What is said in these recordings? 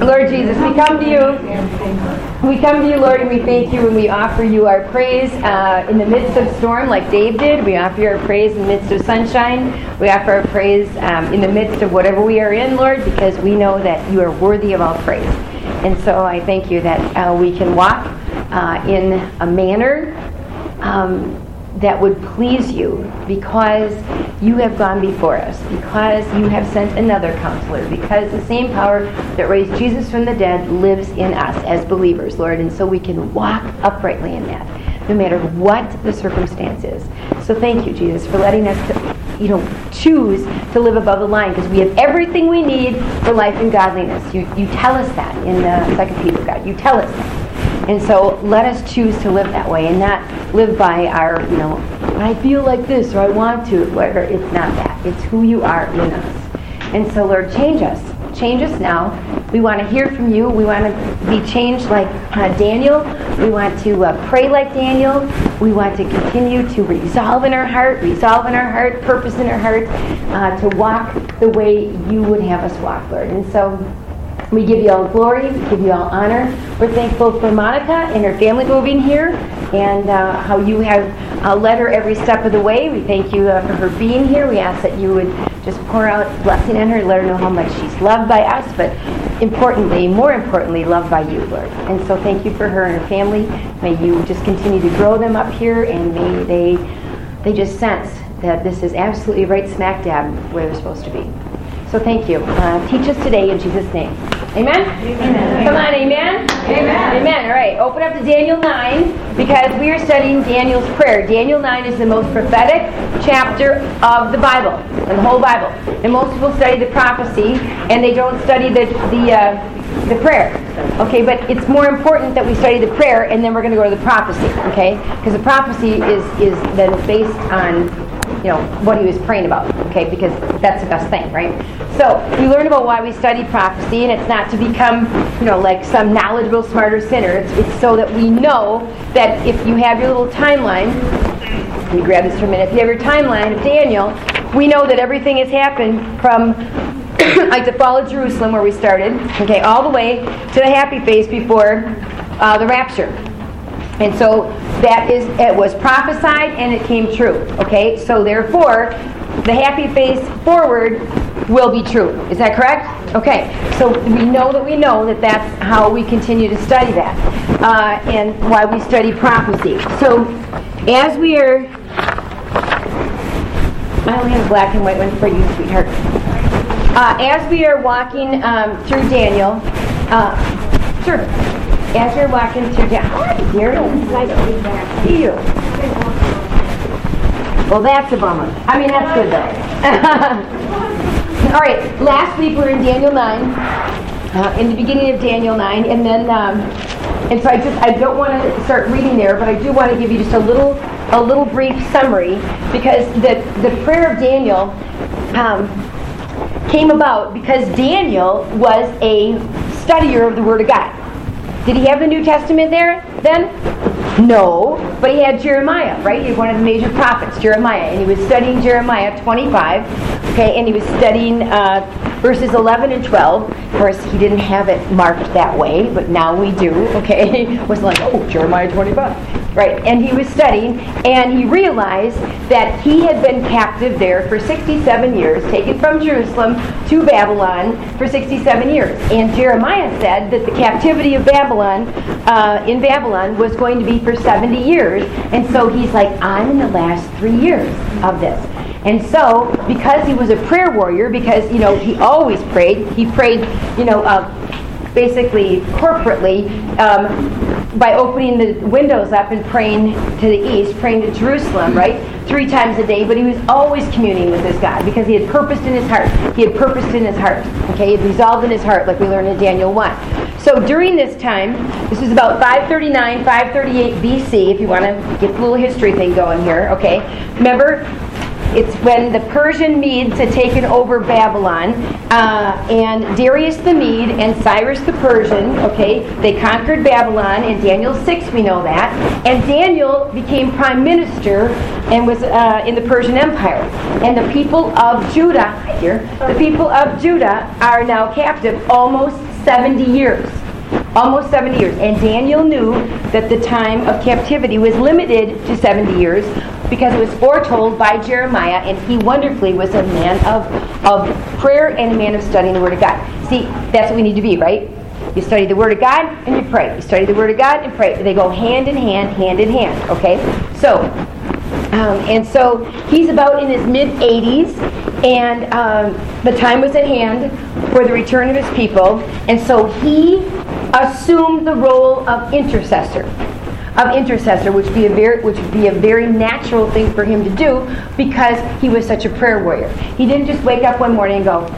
Lord Jesus, we come to you. We come to you, Lord, and we thank you and we offer you our praise uh, in the midst of storm, like Dave did. We offer you our praise in the midst of sunshine. We offer our praise um, in the midst of whatever we are in, Lord, because we know that you are worthy of all praise. And so I thank you that uh, we can walk uh, in a manner um, that would please you because you have gone before us, because you have sent another counselor, because the same power that raised Jesus from the dead lives in us as believers, Lord. And so we can walk uprightly in that, no matter what the circumstance is. So thank you, Jesus, for letting us to, you know, choose to live above the line because we have everything we need for life and godliness. You, you tell us that in the second Peter, God. You tell us that. And so let us choose to live that way and not live by our, you know, I feel like this or I want to. Whatever. It's not that. It's who you are in us. And so, Lord, change us. Change us now. We want to hear from you. We want to be changed like uh, Daniel. We want to uh, pray like Daniel. We want to continue to resolve in our heart, resolve in our heart, purpose in our heart, uh, to walk the way you would have us walk, Lord. And so, we give you all glory, we give you all honor. We're thankful for Monica and her family moving here and uh, how you have uh, led her every step of the way. We thank you uh, for her being here. We ask that you would just pour out blessing on her, let her know how much she's loved by us, but importantly, more importantly, loved by you, Lord. And so thank you for her and her family. May you just continue to grow them up here and may they, they just sense that this is absolutely right smack dab where they're supposed to be. So thank you. Uh, teach us today in Jesus' name. Amen? Amen. Come on, amen? Amen. Amen. All right, open up to Daniel 9 because we are studying Daniel's prayer. Daniel 9 is the most prophetic chapter of the Bible, the whole Bible. And most people study the prophecy and they don't study the, the, uh, the prayer. Okay, but it's more important that we study the prayer and then we're going to go to the prophecy, okay? Because the prophecy is, is then based on you know, what he was praying about, okay, because that's the best thing, right? So we learn about why we study prophecy, and it's not to become, you know, like some knowledgeable, smarter sinner. It's, it's so that we know that if you have your little timeline, let me grab this for a minute. If you have your timeline of Daniel, we know that everything has happened from like the fall of Jerusalem, where we started, okay, all the way to the happy face before uh, the rapture. And so that is it was prophesied and it came true. Okay? So therefore, the happy face forward will be true. Is that correct? Okay. So we know that we know that that's how we continue to study that, uh, and why we study prophecy. So as we are, I only have a black and white one for you, sweetheart. Uh, as we are walking um, through Daniel, uh, sure as you're walking through town. Hi, dear. Nice to see you. Well, that's a bummer. I mean, that's good though. All right. Last week we were in Daniel nine, uh, in the beginning of Daniel nine, and then, um, and so I just I don't want to start reading there, but I do want to give you just a little a little brief summary because the the prayer of Daniel. Um, came about because Daniel was a studier of the Word of God. Did he have the New Testament there then? No, but he had Jeremiah, right? He was one of the major prophets, Jeremiah, and he was studying Jeremiah 25, okay, and he was studying uh, verses 11 and 12. Of course, he didn't have it marked that way, but now we do, okay? it was like, oh, Jeremiah 25, right? And he was studying, and he realized that he had been captive there for 67 years, taken from Jerusalem to Babylon for 67 years. And Jeremiah said that the captivity of Babylon, uh, in Babylon, was going to be for 70 years. And so he's like, I'm in the last three years of this. And so, because he was a prayer warrior, because, you know, he always prayed, he prayed, you know, uh, basically corporately um, by opening the windows up and praying to the east, praying to Jerusalem, right? Three times a day, but he was always communing with his God because he had purposed in his heart. He had purposed in his heart. Okay, he had resolved in his heart, like we learned in Daniel 1. So during this time, this is about 539, 538 BC, if you want to get the little history thing going here, okay? Remember, it's when the Persian Medes had taken over Babylon, uh, and Darius the Mede and Cyrus the Persian, okay, they conquered Babylon. In Daniel 6, we know that. And Daniel became prime minister and was uh, in the Persian Empire. And the people of Judah, here, the people of Judah are now captive almost 70 years. Almost 70 years. And Daniel knew that the time of captivity was limited to 70 years because it was foretold by Jeremiah, and he wonderfully was a man of, of prayer and a man of studying the Word of God. See, that's what we need to be, right? You study the Word of God and you pray. You study the Word of God and pray. They go hand in hand, hand in hand, okay? So, um, and so he's about in his mid 80s, and um, the time was at hand for the return of his people, and so he assumed the role of intercessor. Of intercessor, which be a very, which would be a very natural thing for him to do because he was such a prayer warrior. He didn't just wake up one morning and go,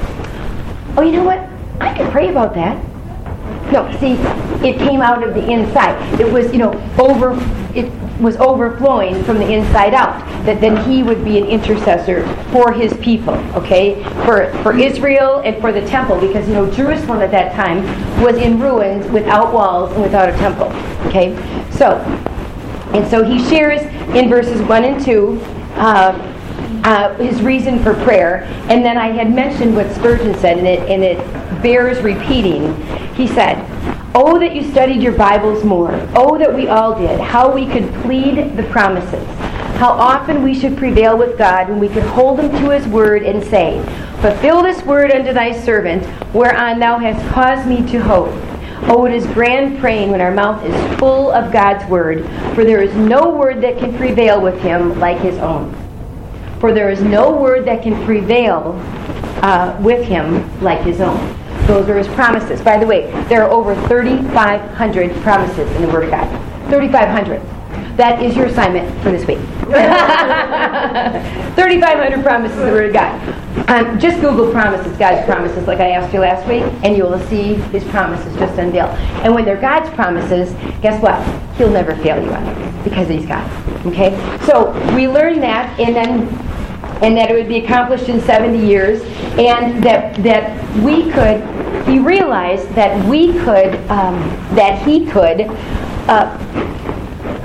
"Oh, you know what? I can pray about that." No, see, it came out of the inside. It was, you know, over. It was overflowing from the inside out. That then he would be an intercessor for his people, okay, for for Israel and for the temple, because you know Jerusalem at that time was in ruins, without walls and without a temple. Okay, so and so he shares in verses one and two. Uh, uh, his reason for prayer, and then I had mentioned what Spurgeon said, and it, and it bears repeating. He said, Oh, that you studied your Bibles more. Oh, that we all did. How we could plead the promises. How often we should prevail with God when we could hold him to his word and say, Fulfill this word unto thy servant, whereon thou hast caused me to hope. Oh, it is grand praying when our mouth is full of God's word, for there is no word that can prevail with him like his own. For there is no word that can prevail uh, with him like his own. Those are his promises. By the way, there are over 3,500 promises in the Word of God. 3,500. That is your assignment for this week. 3,500 promises in the Word of God. Um, just Google promises, God's promises, like I asked you last week, and you will see His promises just unveiled. And when they're God's promises, guess what? He'll never fail you on because He's God. Okay? So we learn that, and then and that it would be accomplished in 70 years, and that that we could. He realized that we could, um, that he could. Uh,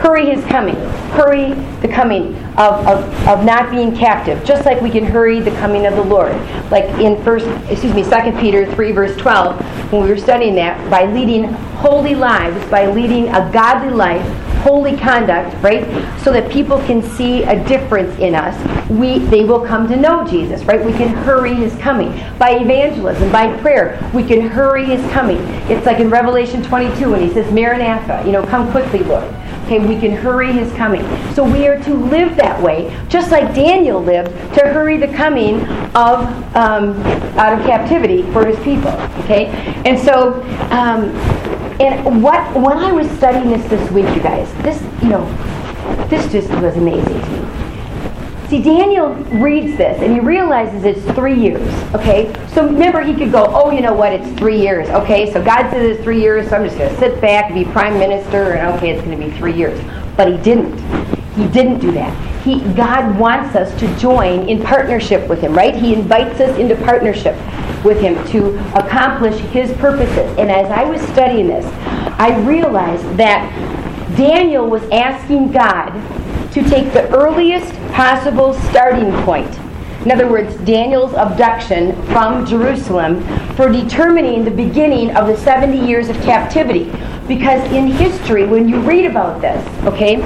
hurry his coming, hurry the coming of, of, of not being captive, just like we can hurry the coming of the Lord. Like in first, excuse me, Second Peter 3, verse 12, when we were studying that, by leading holy lives, by leading a godly life, holy conduct, right? So that people can see a difference in us. We they will come to know Jesus, right? We can hurry his coming. By evangelism, by prayer, we can hurry his coming. It's like in Revelation 22 when he says, Maranatha, you know, come quickly, Lord. Okay, we can hurry his coming. So we are to live that way, just like Daniel lived to hurry the coming of um, out of captivity for his people. Okay, and so um, and what when I was studying this this week, you guys, this you know, this just was amazing. See, Daniel reads this and he realizes it's three years, okay? So remember, he could go, oh, you know what, it's three years, okay? So God says it's three years, so I'm just going to sit back and be prime minister, and okay, it's going to be three years. But he didn't. He didn't do that. He, God wants us to join in partnership with him, right? He invites us into partnership with him to accomplish his purposes. And as I was studying this, I realized that Daniel was asking God to take the earliest possible starting point. In other words, Daniel's abduction from Jerusalem for determining the beginning of the 70 years of captivity. Because in history, when you read about this, okay,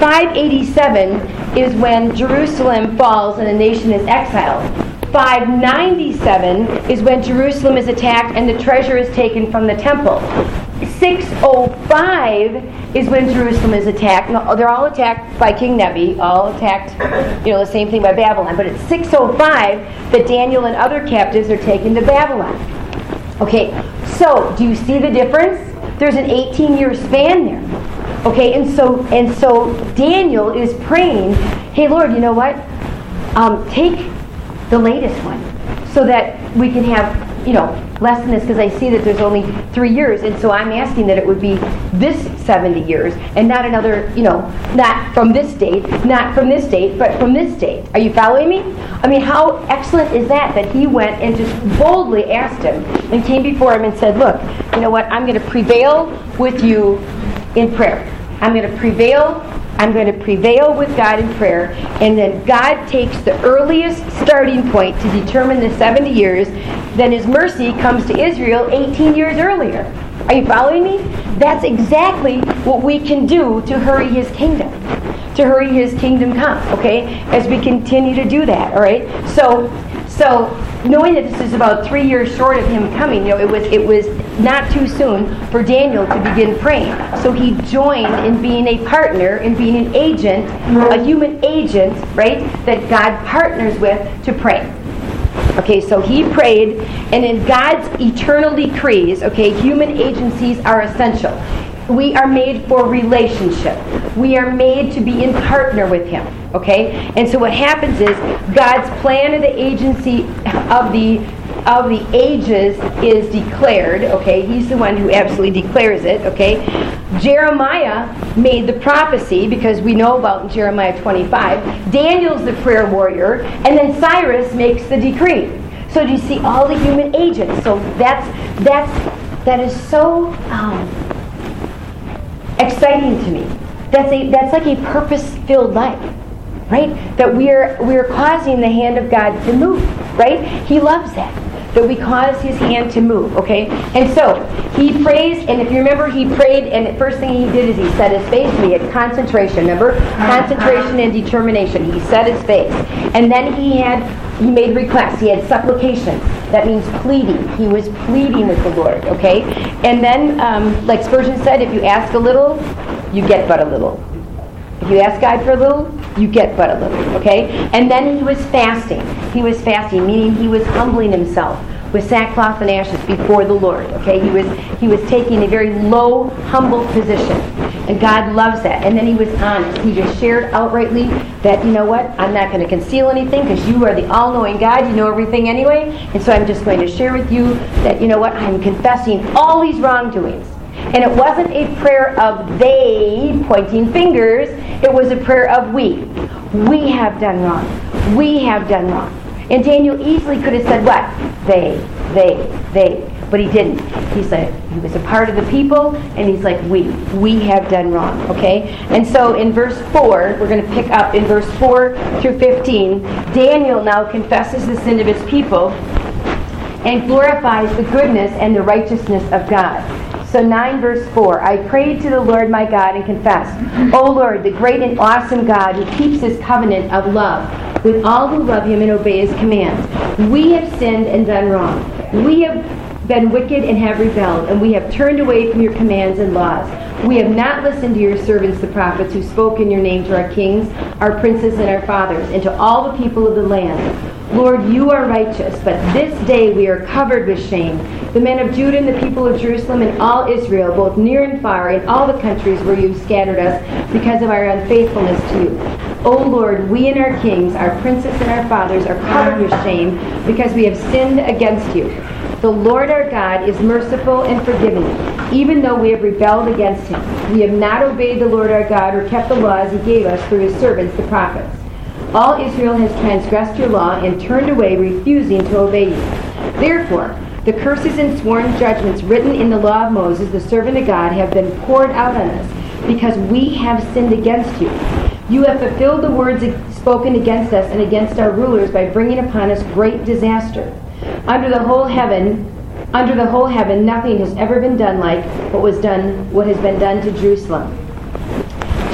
587 is when Jerusalem falls and the nation is exiled. 597 is when Jerusalem is attacked and the treasure is taken from the temple. 605 is when Jerusalem is attacked. No, they're all attacked by King Nebi, all attacked, you know, the same thing by Babylon. But it's 605 that Daniel and other captives are taken to Babylon. Okay, so do you see the difference? There's an 18 year span there. Okay, and so and so Daniel is praying, hey Lord, you know what? Um, take the latest one so that we can have you know less than this because I see that there's only three years and so I'm asking that it would be this 70 years and not another you know not from this date not from this date but from this date. Are you following me? I mean how excellent is that that he went and just boldly asked him and came before him and said look you know what? I'm going to prevail with you in prayer. I'm going to prevail I'm going to prevail with God in prayer. And then God takes the earliest starting point to determine the 70 years. Then his mercy comes to Israel 18 years earlier. Are you following me? That's exactly what we can do to hurry his kingdom. To hurry his kingdom come, okay? As we continue to do that, all right? So so knowing that this is about three years short of him coming, you know, it was it was not too soon for Daniel to begin praying. So he joined in being a partner, in being an agent, a human agent, right, that God partners with to pray. Okay, so he prayed, and in God's eternal decrees, okay, human agencies are essential. We are made for relationship. We are made to be in partner with him. Okay? And so what happens is God's plan of the agency of the of the ages is declared, okay? He's the one who absolutely declares it, okay? Jeremiah made the prophecy because we know about Jeremiah 25. Daniel's the prayer warrior, and then Cyrus makes the decree. So do you see all the human agents? So that's that's that is so um, exciting to me. That's a that's like a purpose-filled life right? That we're we're causing the hand of God to move, right? He loves that. That we cause his hand to move, okay? And so he prays, and if you remember, he prayed, and the first thing he did is he set his face. He had concentration, remember? Concentration and determination. He set his face. And then he had he made requests. He had supplication. That means pleading. He was pleading with the Lord, okay? And then, um, like Spurgeon said, if you ask a little, you get but a little. If you ask God for a little, you get but a little, okay? And then he was fasting. He was fasting, meaning he was humbling himself with sackcloth and ashes before the Lord. Okay, he was he was taking a very low, humble position, and God loves that. And then he was honest. He just shared outrightly that you know what, I'm not going to conceal anything because you are the all-knowing God. You know everything anyway, and so I'm just going to share with you that you know what, I'm confessing all these wrongdoings. And it wasn't a prayer of they pointing fingers, it was a prayer of we. We have done wrong. We have done wrong. And Daniel easily could have said what? They, they, they. But he didn't. He said he was a part of the people, and he's like, we. We have done wrong. Okay? And so in verse 4, we're going to pick up in verse 4 through 15. Daniel now confesses the sin of his people and glorifies the goodness and the righteousness of God. So 9 verse 4, I prayed to the Lord my God and confessed, O Lord, the great and awesome God who keeps his covenant of love with all who love him and obey his commands. We have sinned and done wrong. We have been wicked and have rebelled, and we have turned away from your commands and laws. We have not listened to your servants, the prophets, who spoke in your name to our kings, our princes, and our fathers, and to all the people of the land. Lord, you are righteous, but this day we are covered with shame. The men of Judah and the people of Jerusalem and all Israel, both near and far, in all the countries where you have scattered us because of our unfaithfulness to you. O Lord, we and our kings, our princes and our fathers are covered with shame because we have sinned against you. The Lord our God is merciful and forgiving, even though we have rebelled against him. We have not obeyed the Lord our God or kept the laws he gave us through his servants, the prophets. All Israel has transgressed your law and turned away, refusing to obey you. Therefore, the curses and sworn judgments written in the law of Moses, the servant of God, have been poured out on us, because we have sinned against you. You have fulfilled the words spoken against us and against our rulers by bringing upon us great disaster. Under the whole heaven, under the whole heaven, nothing has ever been done like what was done, what has been done to Jerusalem.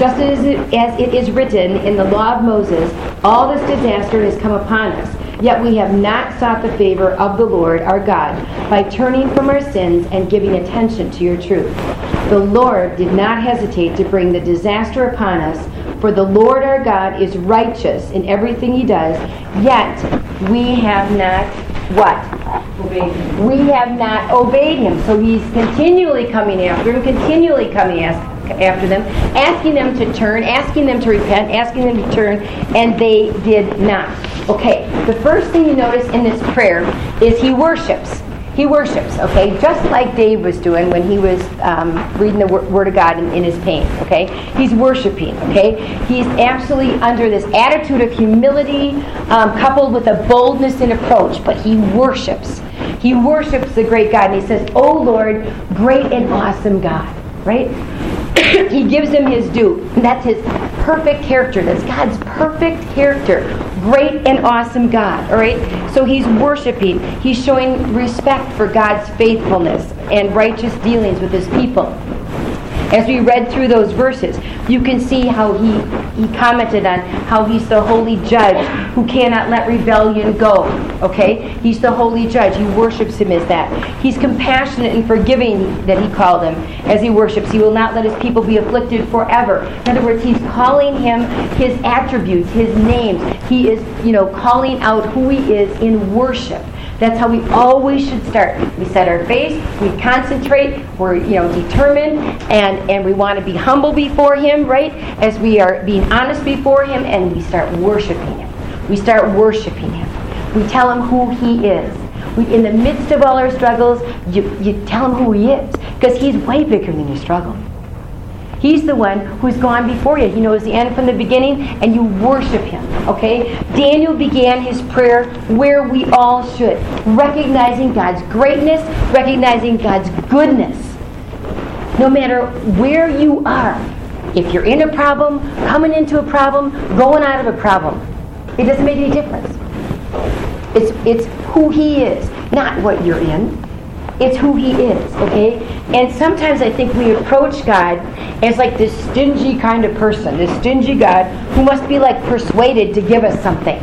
Just as it, as it is written in the law of Moses, all this disaster has come upon us. Yet we have not sought the favor of the Lord our God by turning from our sins and giving attention to your truth. The Lord did not hesitate to bring the disaster upon us, for the Lord our God is righteous in everything he does, yet we have not what? We have not obeyed him. So he's continually coming after him, continually coming after after them, asking them to turn, asking them to repent, asking them to turn, and they did not. Okay, the first thing you notice in this prayer is he worships. He worships, okay, just like Dave was doing when he was um, reading the Word of God in, in, his pain, okay? He's worshiping, okay? He's absolutely under this attitude of humility um, coupled with a boldness in approach, but he worships. He worships the great God, and he says, Oh Lord, great and awesome God, right? he gives him his due. And that's his perfect character. That's God's perfect character. Great and awesome God. All right? So he's worshiping. He's showing respect for God's faithfulness and righteous dealings with his people. As we read through those verses, you can see how he, he commented on how he's the holy judge who cannot let rebellion go. Okay? He's the holy judge. He worships him as that. He's compassionate and forgiving that he called him as he worships. He will not let his people be afflicted forever. In other words, he's calling him his attributes, his names. He is, you know, calling out who he is in worship. That's how we always should start. We set our face, we concentrate, we're you know determined, and and we want to be humble before Him, right? As we are being honest before Him, and we start worshiping Him. We start worshiping Him. We tell Him who He is. We, in the midst of all our struggles, you, you tell Him who He is, because He's way bigger than your struggle. He's the one who's gone before you. He knows the end from the beginning, and you worship him. Okay? Daniel began his prayer where we all should, recognizing God's greatness, recognizing God's goodness. No matter where you are, if you're in a problem, coming into a problem, going out of a problem, it doesn't make any difference. It's, it's who he is, not what you're in. It's who He is, okay? And sometimes I think we approach God as like this stingy kind of person, this stingy God who must be like persuaded to give us something.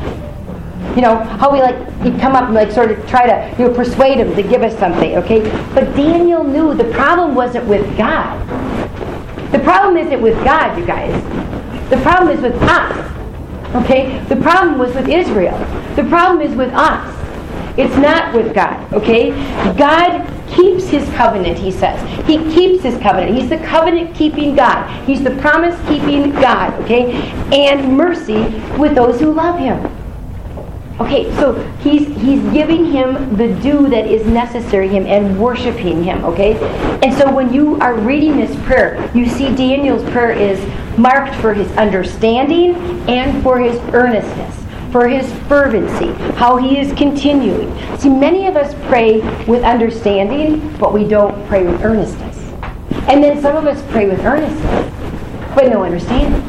You know, how we like, he'd come up and like sort of try to, you know, persuade him to give us something, okay? But Daniel knew the problem wasn't with God. The problem isn't with God, you guys. The problem is with us. Okay? The problem was with Israel. The problem is with us. It's not with God, okay? God keeps his covenant, he says. He keeps his covenant. He's the covenant keeping God. He's the promise keeping God, okay? And mercy with those who love him. Okay, so he's he's giving him the due that is necessary him and worshiping him, okay? And so when you are reading this prayer, you see Daniel's prayer is marked for his understanding and for his earnestness for his fervency, how he is continuing. See, many of us pray with understanding, but we don't pray with earnestness. And then some of us pray with earnestness, but no understanding.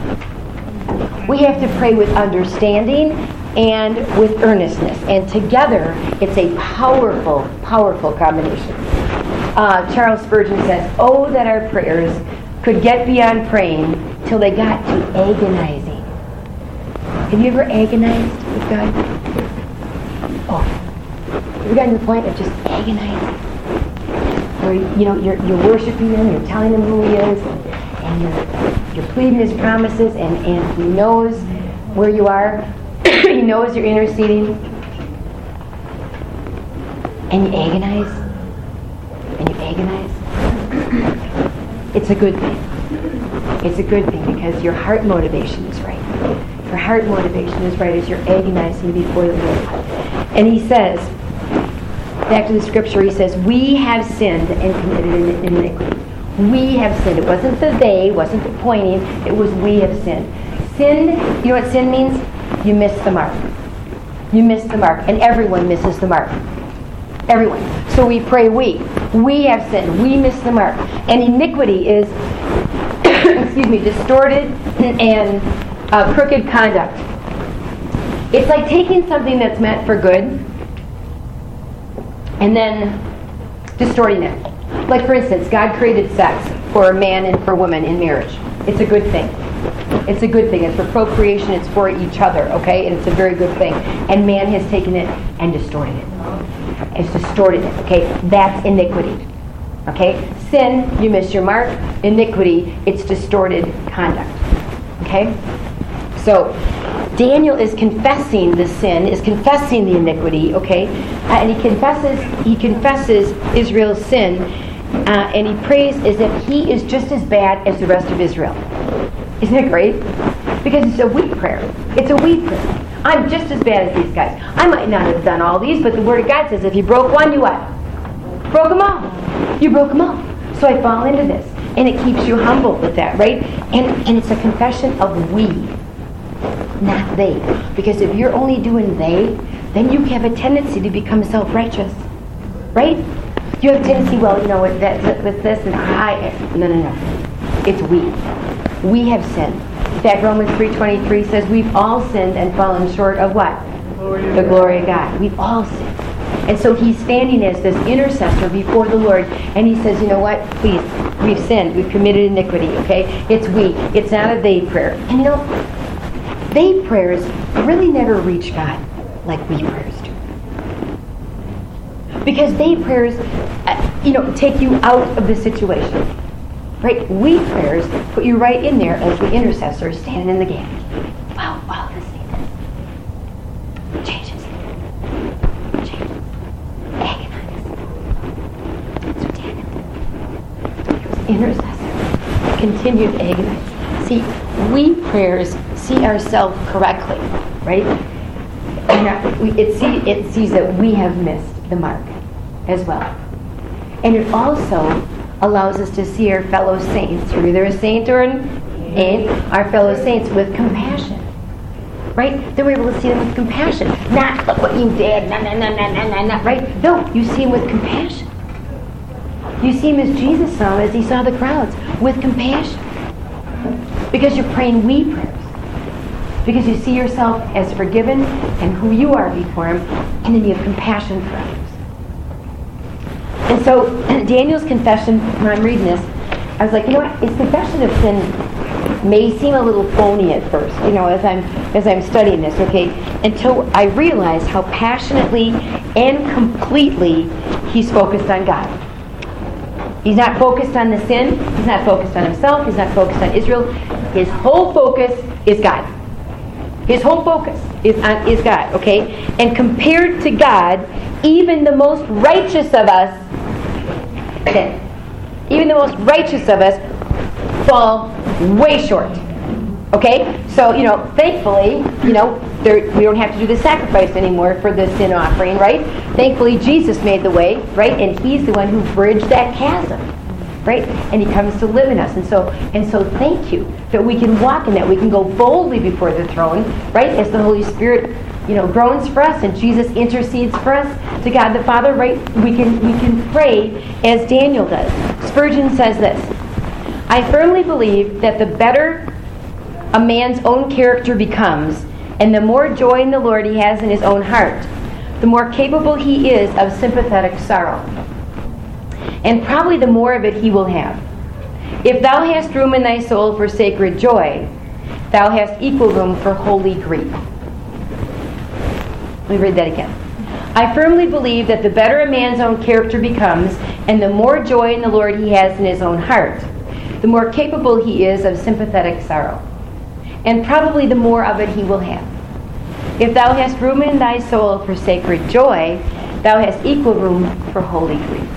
We have to pray with understanding and with earnestness. And together, it's a powerful, powerful combination. Uh, Charles Spurgeon says, Oh, that our prayers could get beyond praying till they got to agonizing have you ever agonized with God? Oh, have you gotten to the point of just agonizing? Where you know you're, you're worshiping Him, you're telling Him who He is, and, and you're you're pleading His promises, and, and He knows where you are. he knows you're interceding, and you agonize, and you agonize. It's a good thing. It's a good thing because your heart motivation is right. Your heart motivation is right as you're agonizing before the Lord. And he says, back to the scripture, he says, We have sinned and committed iniquity. We have sinned. It wasn't the they, wasn't the pointing, it was we have sinned. Sin, you know what sin means? You miss the mark. You miss the mark. And everyone misses the mark. Everyone. So we pray we. We have sinned. We miss the mark. And iniquity is, excuse me, distorted and uh, crooked conduct. It's like taking something that's meant for good and then distorting it. Like, for instance, God created sex for a man and for a woman in marriage. It's a good thing. It's a good thing. It's for procreation, it's for each other, okay? And it's a very good thing. And man has taken it and distorted it. It's distorted it, okay? That's iniquity. Okay? Sin, you miss your mark. Iniquity, it's distorted conduct. Okay? So Daniel is confessing the sin, is confessing the iniquity, okay? Uh, and he confesses he confesses Israel's sin, uh, and he prays as if he is just as bad as the rest of Israel. Isn't it great? Because it's a weak prayer. It's a weak prayer. I'm just as bad as these guys. I might not have done all these, but the Word of God says if you broke one, you what? Broke them all. You broke them all. So I fall into this. And it keeps you humble with that, right? And, and it's a confession of we not they. Because if you're only doing they, then you have a tendency to become self-righteous. Right? You have a tendency, well, you know, with, that, with this and I, no, no, no. It's we. We have sinned. In fact, Romans 3.23 says we've all sinned and fallen short of what? Glory the glory of God. We've all sinned. And so he's standing as this intercessor before the Lord, and he says, you know what? Please, we've sinned. We've committed iniquity, okay? It's we. It's not a they prayer. And you know, they prayers really never reach God like we prayers do. Because they prayers, uh, you know, take you out of the situation. Right? We prayers put you right in there as the intercessor standing in the gap. Wow, wow, this needs Changes. Changes. Agonize. So Daniel, intercessor, continued agonize. See, we prayers see ourselves correctly, right? And it, see, it sees that we have missed the mark as well. And it also allows us to see our fellow saints, you're either a saint or an ain't, our fellow saints with compassion. Right? Then we're able to see them with compassion. Not look what you did, nah, nah, nah, nah, nah, nah, nah, right? No, you see him with compassion. You see him as Jesus saw as he saw the crowds, with compassion. Because you're praying we prayers. Because you see yourself as forgiven and who you are before him, and then you have compassion for others. And so Daniel's confession, when I'm reading this, I was like, you know what? His confession of sin may seem a little phony at first, you know, as I'm as I'm studying this, okay, until I realize how passionately and completely he's focused on God. He's not focused on the sin. He's not focused on himself. He's not focused on Israel. His whole focus is God. His whole focus is on is God, okay? And compared to God, even the most righteous of us. Even the most righteous of us fall way short. Okay? So, you know, thankfully, you know, there, we don't have to do the sacrifice anymore for the sin offering, right? Thankfully, Jesus made the way, right? And He's the one who bridged that chasm, right? And He comes to live in us. And so, and so thank you that we can walk in that. We can go boldly before the throne, right? As the Holy Spirit you know, groans for us and Jesus intercedes for us to God the Father, right? We can we can pray as Daniel does. Spurgeon says this. I firmly believe that the better a man's own character becomes, and the more joy in the Lord he has in his own heart, the more capable he is of sympathetic sorrow. And probably the more of it he will have. If thou hast room in thy soul for sacred joy, thou hast equal room for holy grief. Let me read that again. I firmly believe that the better a man's own character becomes, and the more joy in the Lord he has in his own heart, the more capable he is of sympathetic sorrow. And probably the more of it he will have. If thou hast room in thy soul for sacred joy, thou hast equal room for holy grief.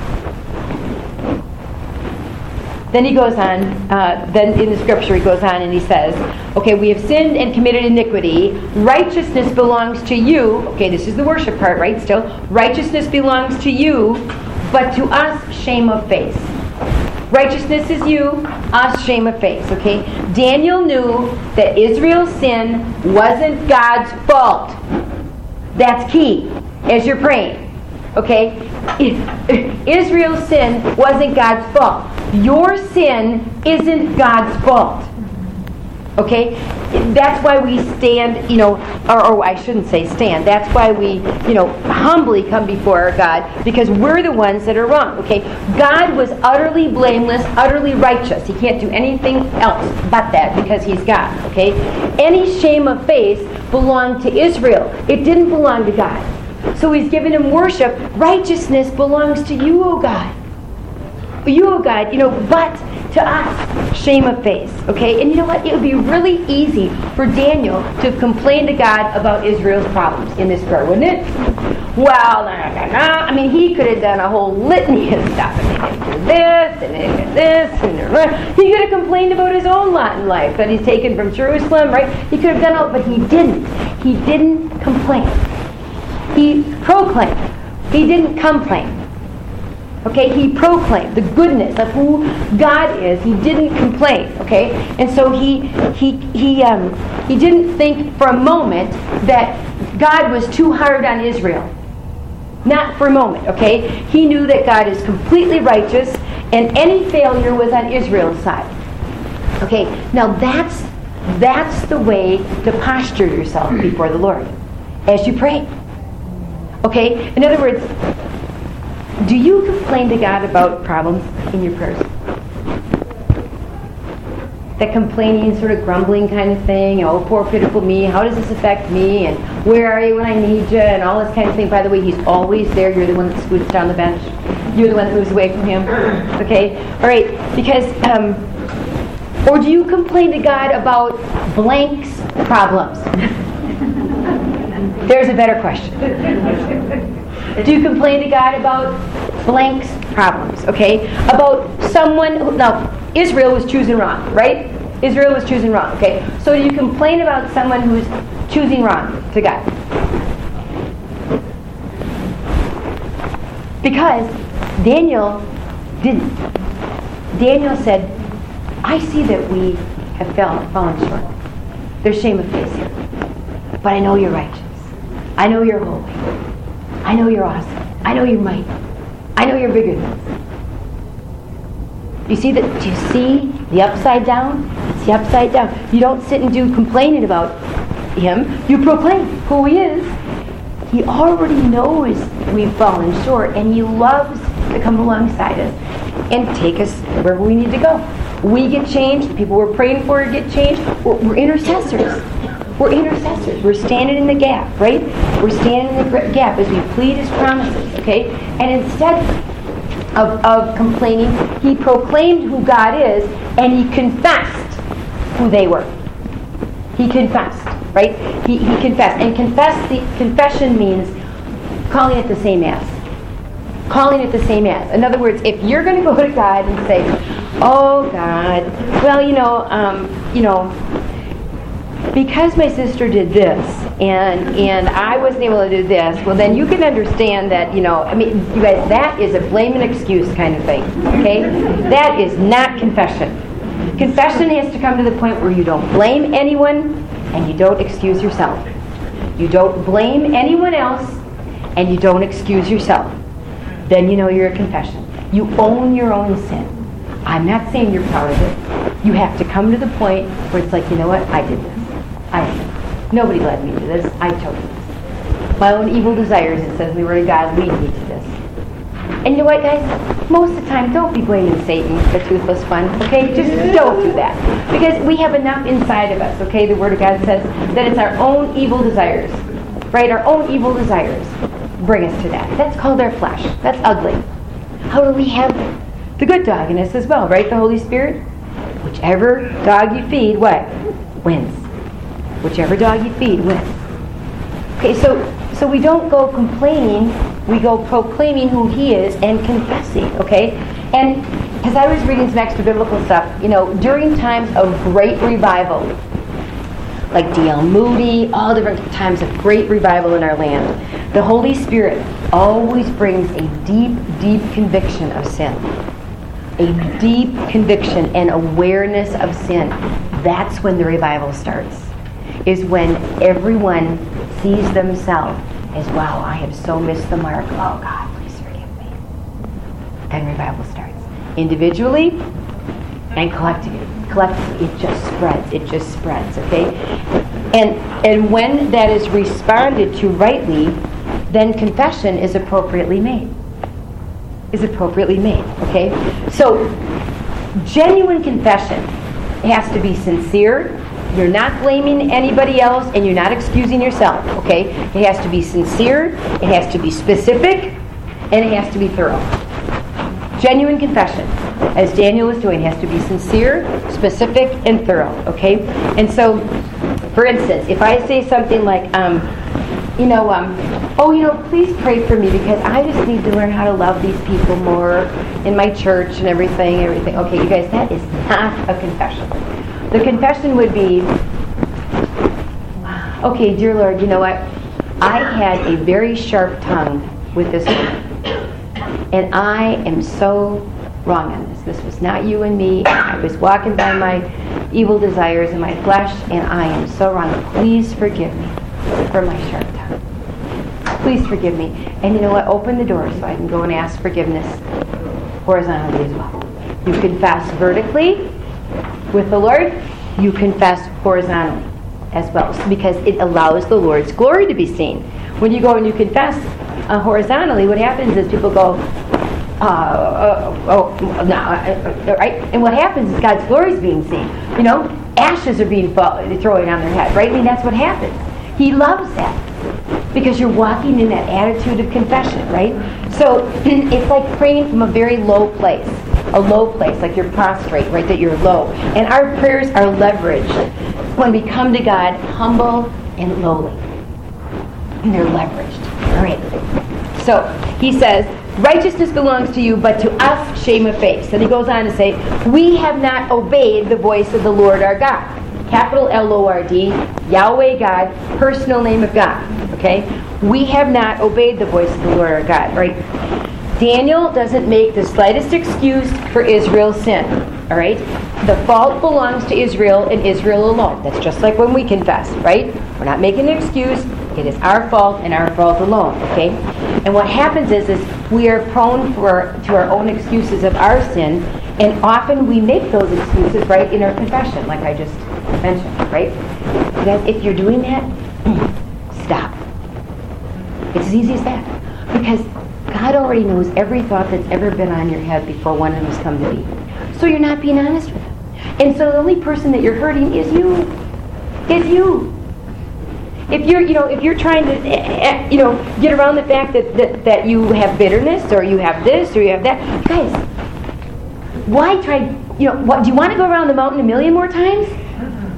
Then he goes on, uh, then in the scripture he goes on and he says, okay, we have sinned and committed iniquity. Righteousness belongs to you. Okay, this is the worship part, right? Still. Righteousness belongs to you, but to us, shame of face. Righteousness is you, us, shame of face, okay? Daniel knew that Israel's sin wasn't God's fault. That's key as you're praying. Okay? Israel's sin wasn't God's fault. Your sin isn't God's fault. Okay? That's why we stand, you know, or, or, I shouldn't say stand. That's why we, you know, humbly come before our God because we're the ones that are wrong. Okay? God was utterly blameless, utterly righteous. He can't do anything else but that because he's God. Okay? Any shame of face belonged to Israel, it didn't belong to God. So he's given him worship. Righteousness belongs to you, O God. You, O God, you know, but to us, shame of face. Okay? And you know what? It would be really easy for Daniel to complain to God about Israel's problems in this prayer, wouldn't it? Well, nah, nah, nah. I mean, he could have done a whole litany of stuff. And they did this, and they did this, and he could have complained about his own lot in life that he's taken from Jerusalem, right? He could have done all, but he didn't. He didn't complain. He proclaimed. He didn't complain. Okay, he proclaimed the goodness of who God is. He didn't complain. Okay, and so he he he um, he didn't think for a moment that God was too hard on Israel. Not for a moment. Okay, he knew that God is completely righteous, and any failure was on Israel's side. Okay, now that's that's the way to posture yourself before the Lord as you pray. Okay? In other words, do you complain to God about problems in your prayers? That complaining, sort of grumbling kind of thing, oh, poor pitiful me, how does this affect me, and where are you when I need you, and all this kind of thing. By the way, He's always there. You're the one that scoots down the bench. You're the one that moves away from Him. Okay? All right, because, um, or do you complain to God about blanks problems? There's a better question. Do you complain to God about blanks problems? Okay? About someone who, now Israel was choosing wrong, right? Israel was choosing wrong, okay? So do you complain about someone who's choosing wrong to God? Because Daniel didn't. Daniel said, I see that we have fallen short. There's shame of face here. But I know you're righteous. I know you're holy. I know you're awesome. I know you're mighty. I know you're bigger than this. You see that? Do you see the upside down? It's the upside down. You don't sit and do complaining about him. You proclaim who he is. He already knows we've fallen short, and he loves to come alongside us and take us wherever we need to go. We get changed. The people we're praying for get changed. We're, we're intercessors. We're intercessors. We're standing in the gap, right? We're standing in the gap as we plead his promises, okay? And instead of, of complaining, he proclaimed who God is and he confessed who they were. He confessed, right? He, he confessed. And confess the confession means calling it the same as. Calling it the same as. In other words, if you're going to go to God and say, "Oh God, well, you know, um, you know, because my sister did this and and I wasn't able to do this, well then you can understand that, you know, I mean, you guys, that is a blame and excuse kind of thing. Okay? That is not confession. Confession has to come to the point where you don't blame anyone and you don't excuse yourself. You don't blame anyone else and you don't excuse yourself. Then you know you're a confession. You own your own sin. I'm not saying you're proud of it. You have to come to the point where it's like, you know what, I did this. I nobody led me to this. I chose this. My own evil desires, it says in the Word of God, lead me to this. And you know what, guys? Most of the time, don't be blaming Satan for toothless fun, okay? Just don't do that. Because we have enough inside of us, okay? The Word of God says that it's our own evil desires, right? Our own evil desires bring us to that. That's called our flesh. That's ugly. How do we have the good dog in us as well, right? The Holy Spirit? Whichever dog you feed, what? Wins. Whichever dog you feed wins. Okay, so so we don't go complaining, we go proclaiming who he is and confessing, okay? And as I was reading some extra biblical stuff, you know, during times of great revival, like D.L. Moody, all different times of great revival in our land, the Holy Spirit always brings a deep, deep conviction of sin. A deep conviction and awareness of sin. That's when the revival starts is when everyone sees themselves as, wow, I have so missed the mark. Oh, God, please forgive me. And revival starts. Individually and collectively. Collectively, it just spreads. It just spreads, okay? And, and when that is responded to rightly, then confession is appropriately made. Is appropriately made, okay? So, genuine confession has to be sincere, you're not blaming anybody else and you're not excusing yourself, okay? It has to be sincere, it has to be specific, and it has to be thorough. Genuine confession, as Daniel was doing, has to be sincere, specific, and thorough, okay? And so, for instance, if I say something like, um, you know, um, oh, you know, please pray for me because I just need to learn how to love these people more in my church and everything, everything. Okay, you guys, that is not a confession. The confession would be, okay, dear Lord, you know what? I had a very sharp tongue with this. And I am so wrong on this. This was not you and me. I was walking by my evil desires and my flesh, and I am so wrong. Please forgive me for my sharp tongue. Please forgive me. And you know what? Open the door so I can go and ask forgiveness horizontally as well. You confess vertically with the Lord, you confess horizontally as well because it allows the Lord's glory to be seen. When you go and you confess uh, horizontally, what happens is people go, uh, uh, oh, no, uh, right? And what happens is God's glory is being seen. You know, ashes are being thrown on their head, right? I mean, that's what happens. He loves that because you're walking in that attitude of confession, right? So it's like praying from a very low place, a low place, like you're prostrate, right? That you're low. And our prayers are leveraged when we come to God humble and lowly. And they're leveraged. All right. So he says, Righteousness belongs to you, but to us shame of face. And he goes on to say, We have not obeyed the voice of the Lord our God. Capital L O R D, Yahweh God, personal name of God. Okay? We have not obeyed the voice of the Lord our God, right? Daniel doesn't make the slightest excuse for Israel's sin. All right? The fault belongs to Israel and Israel alone. That's just like when we confess, right? We're not making an excuse. It is our fault and our fault alone, okay? And what happens is, is we are prone for, to our own excuses of our sin, and often we make those excuses, right, in our confession, like I just mentioned, right? That if you're doing that, stop. It's as easy as that. Because God already knows every thought that's ever been on your head before one of them has come to be. So you're not being honest with Him. And so the only person that you're hurting is you. Is you if you're you know if you're trying to eh, eh, you know get around the fact that, that that you have bitterness or you have this or you have that guys why try you know what do you want to go around the mountain a million more times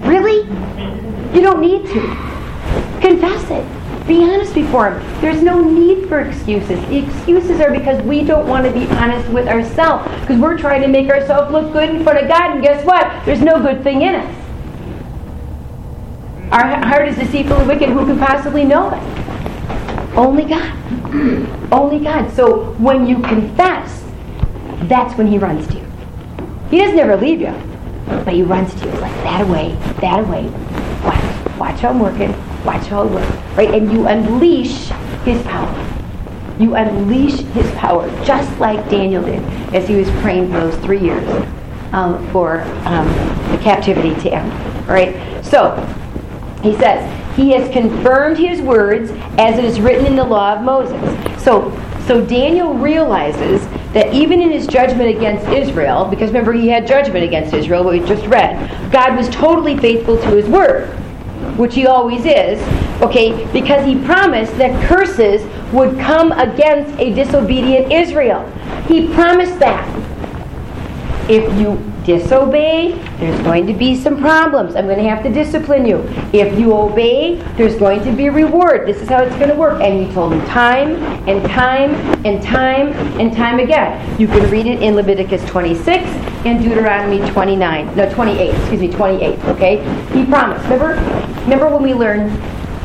really you don't need to confess it be honest before him there's no need for excuses the excuses are because we don't want to be honest with ourselves because we're trying to make ourselves look good in front of god and guess what there's no good thing in us our heart is deceitfully wicked. Who can possibly know it? Only God. Only God. So when you confess, that's when He runs to you. He doesn't ever leave you, but He runs to you. It's like that away, that away. Watch, watch how I'm working. Watch how I work. Right? And you unleash His power. You unleash His power, just like Daniel did as he was praying for those three years um, for um, the captivity to end. Right. So he says, He has confirmed His words as it is written in the law of Moses. So, so Daniel realizes that even in his judgment against Israel, because remember he had judgment against Israel, what we just read, God was totally faithful to His word, which He always is, okay, because He promised that curses would come against a disobedient Israel. He promised that. If you disobey, there's going to be some problems. I'm going to have to discipline you. If you obey, there's going to be reward. This is how it's going to work. And he told him time and time and time and time again. You can read it in Leviticus 26 and Deuteronomy 29. No, 28. Excuse me, 28. Okay? He promised. Remember, remember when we learned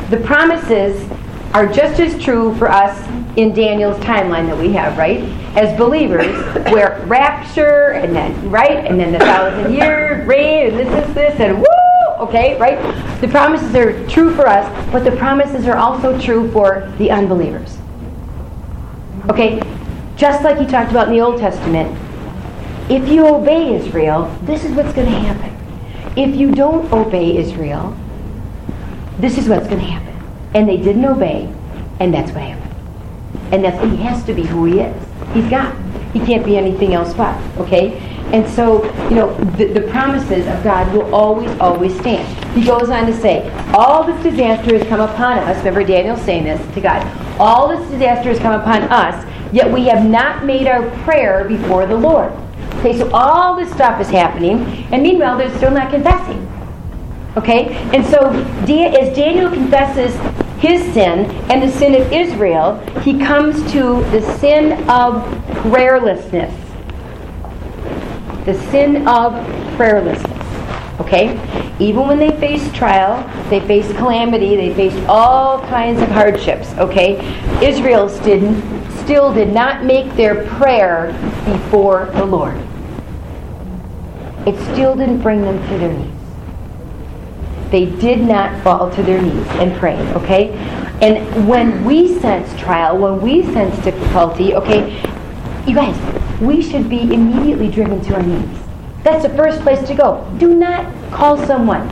the promises are just as true for us in Daniel's timeline that we have, right? As believers, where rapture and then, right? And then the thousand year reign and this is this and woo! Okay, right? The promises are true for us, but the promises are also true for the unbelievers. Okay? Just like he talked about in the Old Testament, if you obey Israel, this is what's going to happen. If you don't obey Israel, this is what's going to happen. And they didn't obey, and that's what happened. And that's he has to be who he is. He's God. He can't be anything else but. Okay? And so, you know, the, the promises of God will always, always stand. He goes on to say, all this disaster has come upon us. Remember Daniel saying this to God. All this disaster has come upon us, yet we have not made our prayer before the Lord. Okay, so all this stuff is happening, and meanwhile, they're still not confessing. Okay? And so, as Daniel confesses his sin and the sin of Israel, he comes to the sin of prayerlessness. The sin of prayerlessness. Okay? Even when they faced trial, they faced calamity, they faced all kinds of hardships. Okay? Israel still did not make their prayer before the Lord. It still didn't bring them to their knees. They did not fall to their knees and pray, okay? And when we sense trial, when we sense difficulty, okay, you guys, we should be immediately driven to our knees. That's the first place to go. Do not call someone.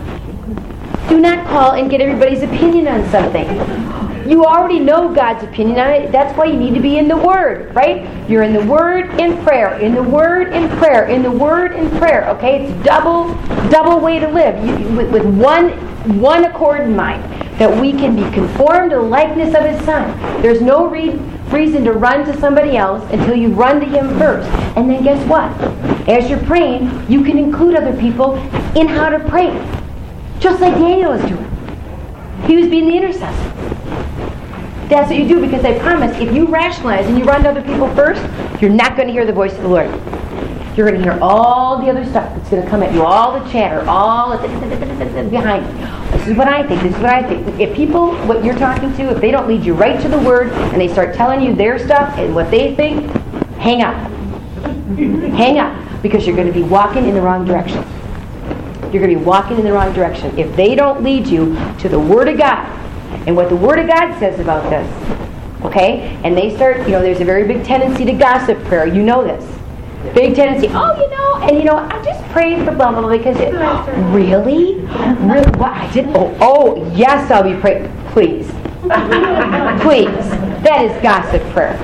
Do not call and get everybody's opinion on something. You already know God's opinion on it. That's why you need to be in the Word, right? You're in the Word in prayer, in the Word in prayer, in the Word in prayer. Okay, it's double, double way to live you, with, with one, one accord in mind that we can be conformed to the likeness of His Son. There's no re- reason to run to somebody else until you run to Him first. And then guess what? As you're praying, you can include other people in how to pray, just like Daniel was doing. He was being the intercessor. That's what you do because I promise if you rationalize and you run to other people first, you're not going to hear the voice of the Lord. You're going to hear all the other stuff that's going to come at you, all the chatter, all the behind. This is what I think. This is what I think. If people, what you're talking to, if they don't lead you right to the Word and they start telling you their stuff and what they think, hang up. hang up because you're going to be walking in the wrong direction. You're going to be walking in the wrong direction. If they don't lead you to the Word of God and what the Word of God says about this. Okay? And they start, you know, there's a very big tendency to gossip prayer. You know this. Big tendency. Oh, you know, and you know, I just prayed for blah blah blah because it really, really, what I did. Oh, oh, yes, I'll be praying. Please, please. That is gossip prayer,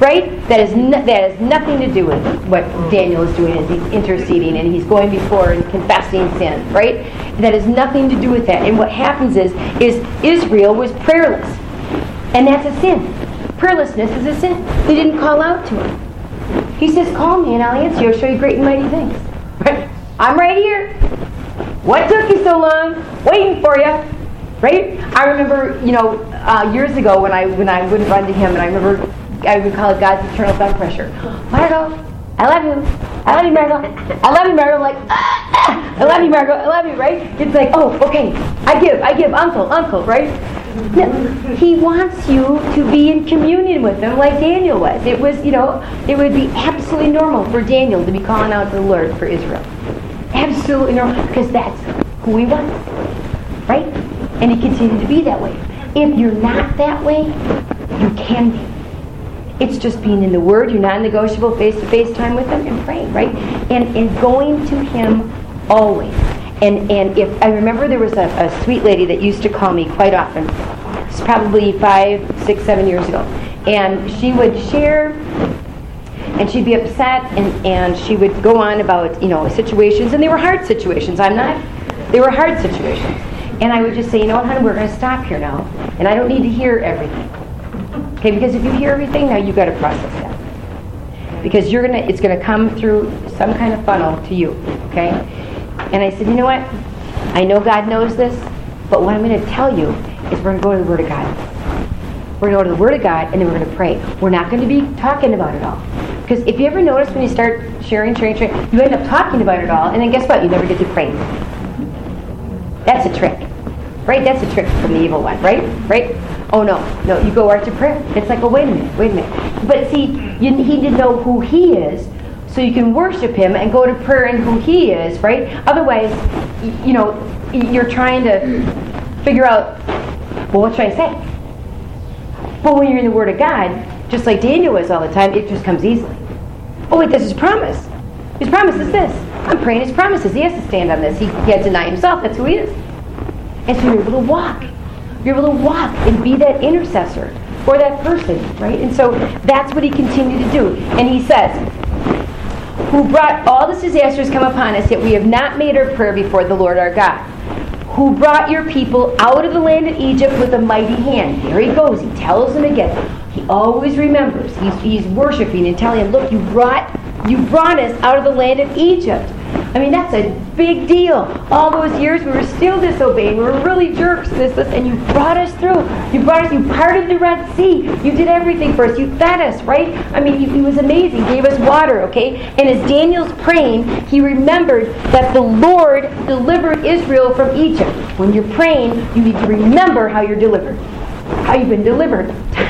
right? That is no, that has nothing to do with what Daniel is doing. Is he's interceding and he's going before and confessing sin, right? That has nothing to do with that. And what happens is, is Israel was prayerless, and that's a sin. Prayerlessness is a sin. They didn't call out to him. He says, Call me and I'll answer you. I'll show you great and mighty things. Right? I'm right here. What took you so long? Waiting for you. Right? I remember, you know, uh, years ago when I when I would run to him, and I remember I would call it God's eternal blood pressure. Margot, I love you. I love you, Margot. I love you, Margot. Like, ah, ah, I love you, Margot. I love you, right? It's like, oh, okay. I give, I give, uncle, uncle, right? he wants you to be in communion with him like Daniel was. It was, you know, it would be absolutely normal for Daniel to be calling out to the Lord for Israel. Absolutely normal, because that's who he was. Right? And he continued to be that way. If you're not that way, you can be. It's just being in the Word, you're non-negotiable face-to-face time with Him and praying, right? And, and going to Him always. And, and if I remember there was a, a sweet lady that used to call me quite often. It's probably five, six, seven years ago. And she would share and she'd be upset and, and she would go on about, you know, situations and they were hard situations. I'm not they were hard situations. And I would just say, you know what, honey, we're gonna stop here now. And I don't need to hear everything. Okay, because if you hear everything, now you've gotta process that. Because you're gonna it's gonna come through some kind of funnel to you. Okay? And I said, you know what? I know God knows this, but what I'm going to tell you is we're going to go to the Word of God. We're going to go to the Word of God, and then we're going to pray. We're not going to be talking about it all. Because if you ever notice when you start sharing, sharing, sharing, you end up talking about it all, and then guess what? You never get to pray. That's a trick. Right? That's a trick from the evil one, right? Right? Oh no, no, you go right to prayer. It's like, oh wait a minute, wait a minute. But see, you, he didn't know who he is, so you can worship him and go to prayer in who he is, right? Otherwise, you know, you're trying to figure out, well, what should I say? But when you're in the Word of God, just like Daniel was all the time, it just comes easily. Oh, wait, this is promise. His promise is this. I'm praying his promises. He has to stand on this. He can't deny himself. That's who he is. And so you're able to walk. You're able to walk and be that intercessor for that person, right? And so that's what he continued to do. And he says, who brought all this disasters come upon us, yet we have not made our prayer before the Lord our God. Who brought your people out of the land of Egypt with a mighty hand. There he goes. He tells them again. He always remembers. He's, he's worshiping and telling them, look, you brought, you brought us out of the land of Egypt. I mean, that's a big deal. All those years we were still disobeying. We were really jerks, this, this, and you brought us through. You brought us, you parted the Red Sea. You did everything for us. You fed us, right? I mean, it was amazing. Gave us water, okay? And as Daniel's praying, he remembered that the Lord delivered Israel from Egypt. When you're praying, you need to remember how you're delivered. How you've been delivered.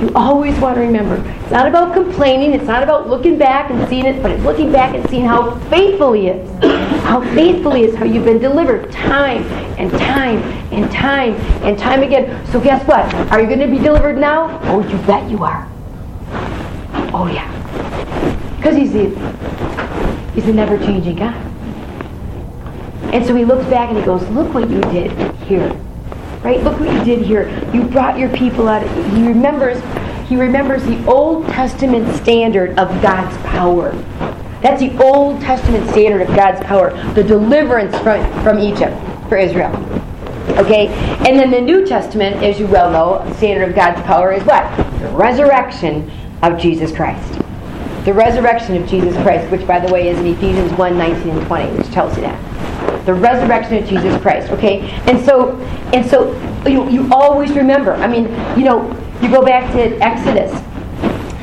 You always want to remember. It's not about complaining. It's not about looking back and seeing it, but it's looking back and seeing how faithful He is. How faithful He is, how you've been delivered time and time and time and time again. So guess what? Are you going to be delivered now? Oh, you bet you are. Oh, yeah. Because he's the, he's a never changing God. And so he looks back and he goes, Look what you did here. Right? Look what you did here. You brought your people out. He remembers he remembers the Old Testament standard of God's power. That's the Old Testament standard of God's power, the deliverance from, from Egypt for Israel. Okay? And then the New Testament, as you well know, standard of God's power is what? The resurrection of Jesus Christ. The resurrection of Jesus Christ, which by the way is in Ephesians 1, 19 and 20, which tells you that. The resurrection of Jesus Christ. Okay? And so and so you, you always remember. I mean, you know, you go back to Exodus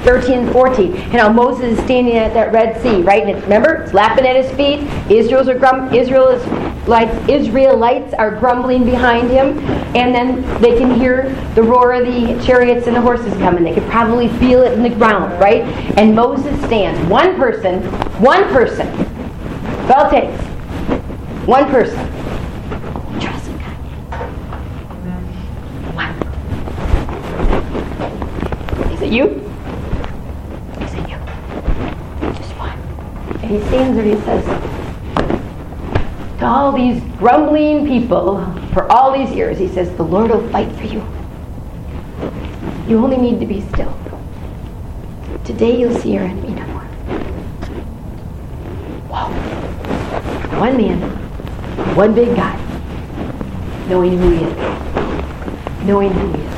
13 and 14. You know, Moses is standing at that Red Sea, right? And remember, it's lapping at his feet. Israel's are grum- Israelites, Israelites are grumbling behind him. And then they can hear the roar of the chariots and the horses coming. They could probably feel it in the ground, right? And Moses stands. One person, one person. That's all takes. One person Is it you? He said, you. Just one. And he stands there and he says, to all these grumbling people for all these years, he says, the Lord will fight for you. You only need to be still. Today you'll see your enemy no more. Wow. One man, one big guy, knowing who he is. Knowing who he is.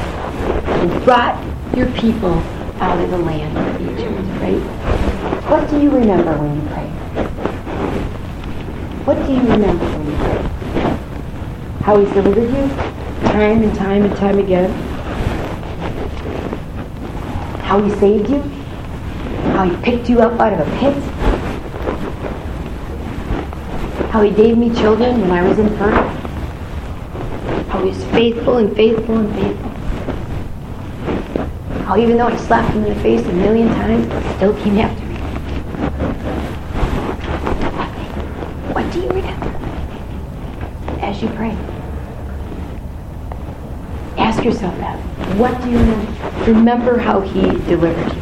And brought your people out of the land of Egypt, right? What do you remember when you pray? What do you remember when you pray? How he's delivered you time and time and time again? How he saved you? How he picked you up out of a pit? How he gave me children when I was infertile? How he was faithful and faithful and faithful? how even though I slapped him in the face a million times, he still came after me. What do you remember as you pray? Ask yourself that. What do you remember? Remember how he delivered you.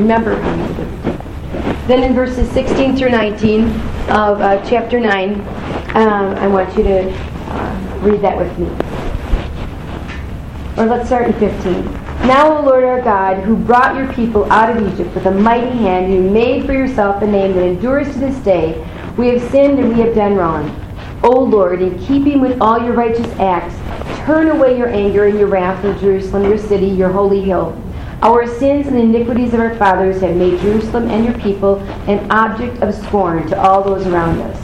Remember how he delivered you. Then in verses 16 through 19 of uh, chapter 9, um, I want you to uh, read that with me. Or let's start in 15. Now, O Lord our God, who brought your people out of Egypt with a mighty hand, you made for yourself a name that endures to this day, we have sinned and we have done wrong. O Lord, in keeping with all your righteous acts, turn away your anger and your wrath from Jerusalem, your city, your holy hill. Our sins and iniquities of our fathers have made Jerusalem and your people an object of scorn to all those around us.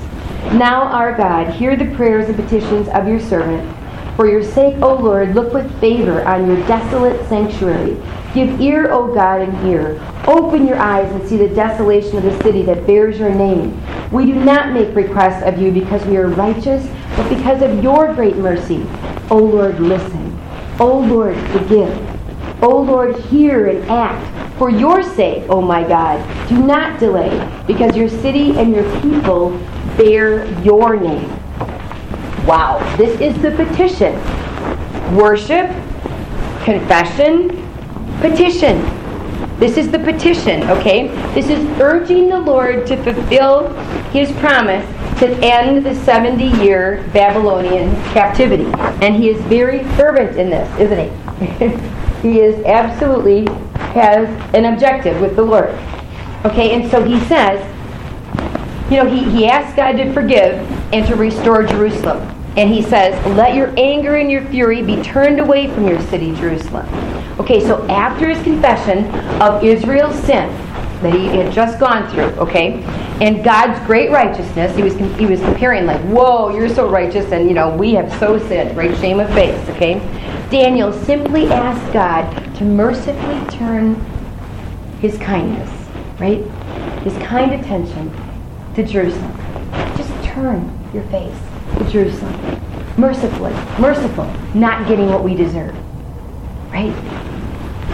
Now, our God, hear the prayers and petitions of your servant for your sake, O Lord, look with favor on your desolate sanctuary. Give ear, O God, and hear. Open your eyes and see the desolation of the city that bears your name. We do not make requests of you because we are righteous, but because of your great mercy. O Lord, listen. O Lord, forgive. O Lord, hear and act. For your sake, O my God, do not delay, because your city and your people bear your name. Wow, this is the petition. Worship, confession, petition. This is the petition, okay? This is urging the Lord to fulfill his promise to end the 70 year Babylonian captivity. And he is very fervent in this, isn't he? he is absolutely has an objective with the Lord. Okay, and so he says, you know, he, he asks God to forgive and to restore Jerusalem. And he says, Let your anger and your fury be turned away from your city, Jerusalem. Okay, so after his confession of Israel's sin that he had just gone through, okay, and God's great righteousness, he was he was comparing like, whoa, you're so righteous, and you know we have so sinned, right? Shame of face, okay. Daniel simply asked God to mercifully turn his kindness, right, his kind attention to Jerusalem. Just turn your face to Jerusalem. Mercifully, merciful, not getting what we deserve. Right?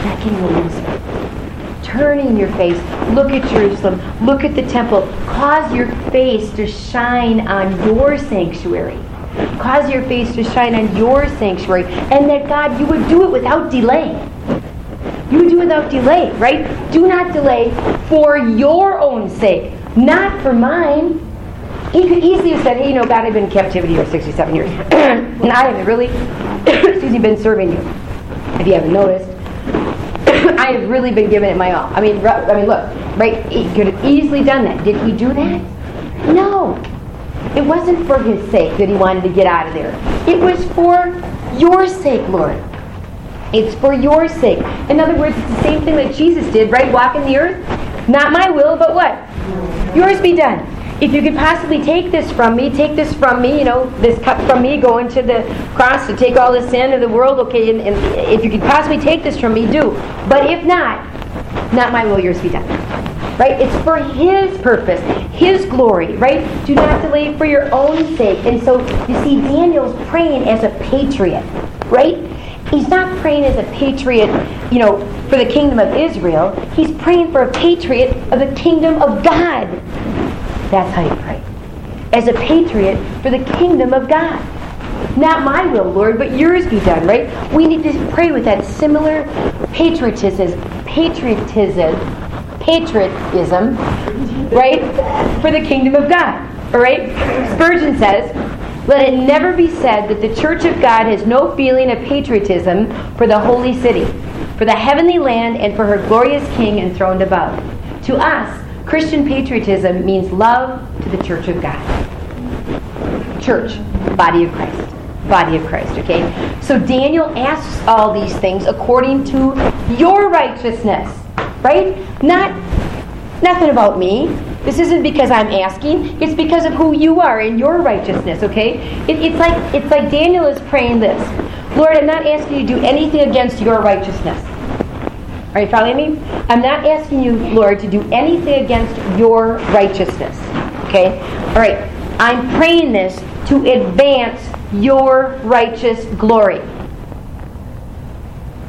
Not getting what we deserve. Turning your face, look at Jerusalem, look at the temple, cause your face to shine on your sanctuary. Cause your face to shine on your sanctuary, and that God, you would do it without delay. You do without delay, right? Do not delay for your own sake, not for mine. He could easily have said, hey, you know, God, I've been in captivity for 67 years. and I haven't really, excuse me, been serving you. If you haven't noticed, I have really been giving it my all. I mean, I mean, look, right? He could have easily done that. Did he do that? No. It wasn't for his sake that he wanted to get out of there. It was for your sake, Lord. It's for your sake. In other words, it's the same thing that Jesus did, right? Walking the earth. Not my will, but what? Yours be done if you could possibly take this from me, take this from me, you know, this cup from me, going to the cross to take all the sin of the world, okay, and, and if you could possibly take this from me, do. But if not, not my will, yours be done. Right? It's for His purpose, His glory, right? Do not delay for your own sake. And so, you see, Daniel's praying as a patriot, right? He's not praying as a patriot, you know, for the kingdom of Israel. He's praying for a patriot of the kingdom of God. That's how you pray. As a patriot for the kingdom of God. Not my will, Lord, but yours be done, right? We need to pray with that similar patriotism, patriotism, patriotism, right? For the kingdom of God. All right? Spurgeon says, let it never be said that the Church of God has no feeling of patriotism for the holy city, for the heavenly land, and for her glorious King enthroned above. To us, Christian patriotism means love to the church of God. Church, body of Christ. Body of Christ, okay? So Daniel asks all these things according to your righteousness, right? Not nothing about me. This isn't because I'm asking. It's because of who you are and your righteousness. Okay? It, it's like it's like Daniel is praying this. Lord, I'm not asking you to do anything against your righteousness. Are you following me? I'm not asking you, Lord, to do anything against your righteousness. Okay? All right. I'm praying this to advance your righteous glory.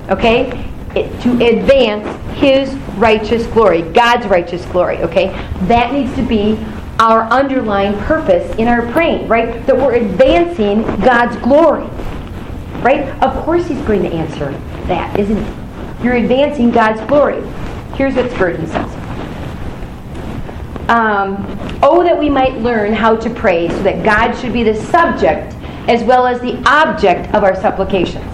Okay? It, to advance His righteous glory, God's righteous glory. Okay? That needs to be our underlying purpose in our praying, right? That we're advancing God's glory. Right? Of course, He's going to answer that, isn't He? You're advancing God's glory. Here's what Spurgeon says. Um, oh, that we might learn how to pray so that God should be the subject as well as the object of our supplications.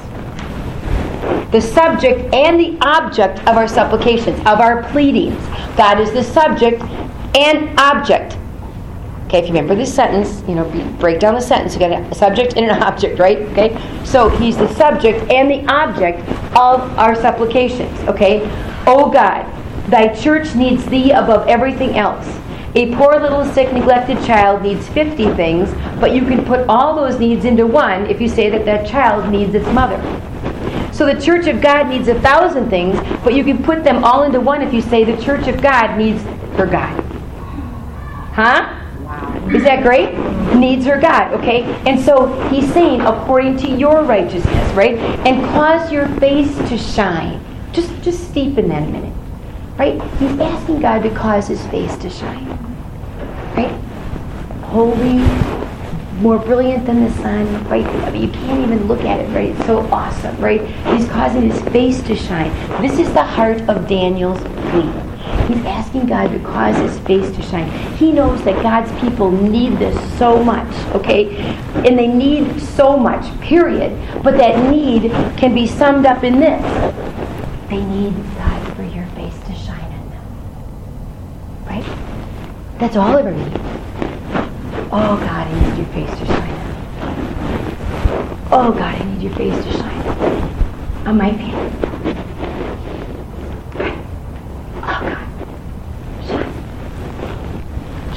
The subject and the object of our supplications, of our pleadings. God is the subject and object. Okay, if you remember this sentence, you know, break down the sentence. You got a subject and an object, right? Okay, so he's the subject and the object of our supplications. Okay, oh God, thy church needs thee above everything else. A poor little sick, neglected child needs 50 things, but you can put all those needs into one if you say that that child needs its mother. So the church of God needs a thousand things, but you can put them all into one if you say the church of God needs her God. Huh? Is that great? Needs her God, okay? And so he's saying, according to your righteousness, right? And cause your face to shine. Just just steep in that a minute. Right? He's asking God to cause his face to shine. Right? Holy, more brilliant than the sun, right? I mean, you can't even look at it, right? It's so awesome, right? He's causing his face to shine. This is the heart of Daniel's plea. He's asking God to cause his face to shine. He knows that God's people need this so much, okay? And they need so much, period. But that need can be summed up in this. They need God for your face to shine in them. Right? That's all ever need. Oh God, I need your face to shine. Oh God, I need your face to shine on my people.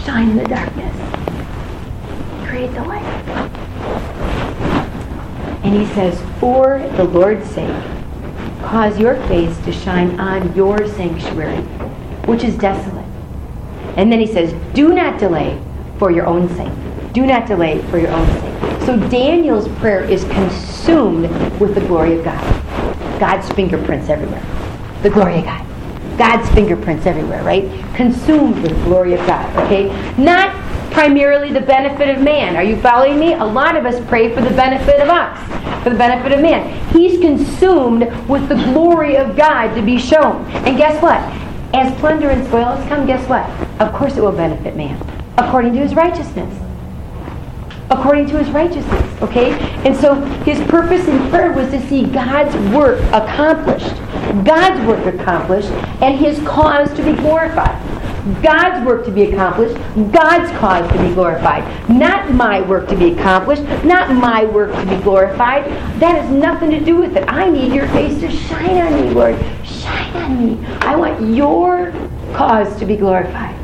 Shine in the darkness. Create the light. And he says, For the Lord's sake, cause your face to shine on your sanctuary, which is desolate. And then he says, Do not delay for your own sake. Do not delay for your own sake. So Daniel's prayer is consumed with the glory of God. God's fingerprints everywhere. The glory of God. God's fingerprints everywhere, right? Consumed with the glory of God, okay? Not primarily the benefit of man. Are you following me? A lot of us pray for the benefit of us, for the benefit of man. He's consumed with the glory of God to be shown. And guess what? As plunder and spoils come, guess what? Of course it will benefit man, according to his righteousness. According to his righteousness, okay? And so his purpose in prayer was to see God's work accomplished. God's work accomplished and his cause to be glorified. God's work to be accomplished, God's cause to be glorified. Not my work to be accomplished, not my work to be glorified. That has nothing to do with it. I need your face to shine on me, Lord. Shine on me. I want your cause to be glorified.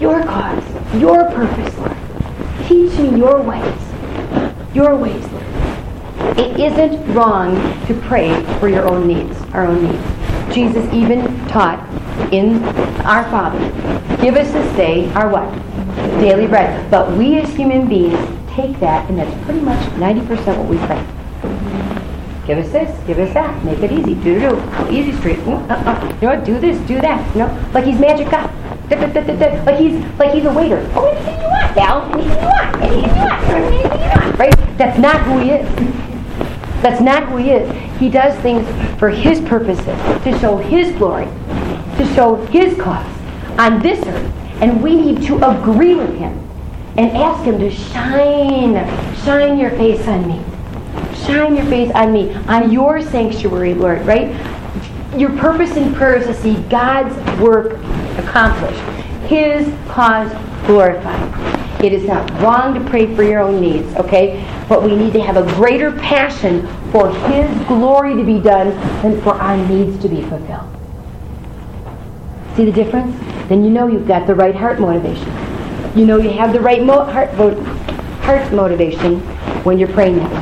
Your cause, your purpose, Lord. Teach me your ways. Your ways, Lord. It isn't wrong to pray for your own needs, our own needs. Jesus even taught in our Father, give us this day our what? Daily bread. But we as human beings take that, and that's pretty much 90% what we pray. Give us this, give us that, make it easy. Do do. Easy street. Uh, uh. You know what? Do this, do that. You know, like he's magic God. Like he's like he's a waiter. Oh, anything you want, Val. Anything you want. Anything you want. Anything you want. Right? That's not who he is. That's not who he is. He does things for his purposes, to show his glory, to show his cause on this earth. And we need to agree with him and ask him to shine, shine your face on me. Shine your face on me, on your sanctuary, Lord, right? Your purpose in prayer is to see God's work accomplished, his cause glorified. It is not wrong to pray for your own needs, okay? But we need to have a greater passion for His glory to be done than for our needs to be fulfilled. See the difference? Then you know you've got the right heart motivation. You know you have the right mo- heart, mo- heart motivation when you're praying that way.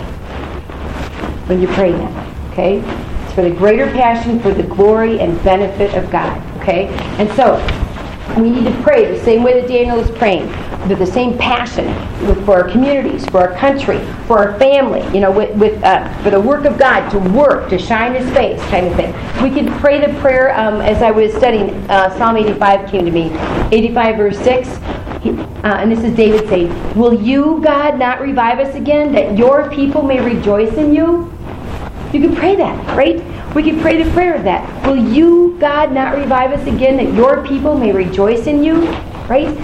When you're praying that way, okay? It's for the greater passion for the glory and benefit of God, okay? And so, we need to pray the same way that Daniel is praying with the same passion for our communities, for our country, for our family, you know, with, with uh, for the work of God to work, to shine His face, kind of thing. We can pray the prayer um, as I was studying. Uh, Psalm 85 came to me, 85 verse 6. He, uh, and this is David saying, Will you, God, not revive us again, that your people may rejoice in you? You can pray that, right? We can pray the prayer of that. Will you, God, not revive us again, that your people may rejoice in you? Right?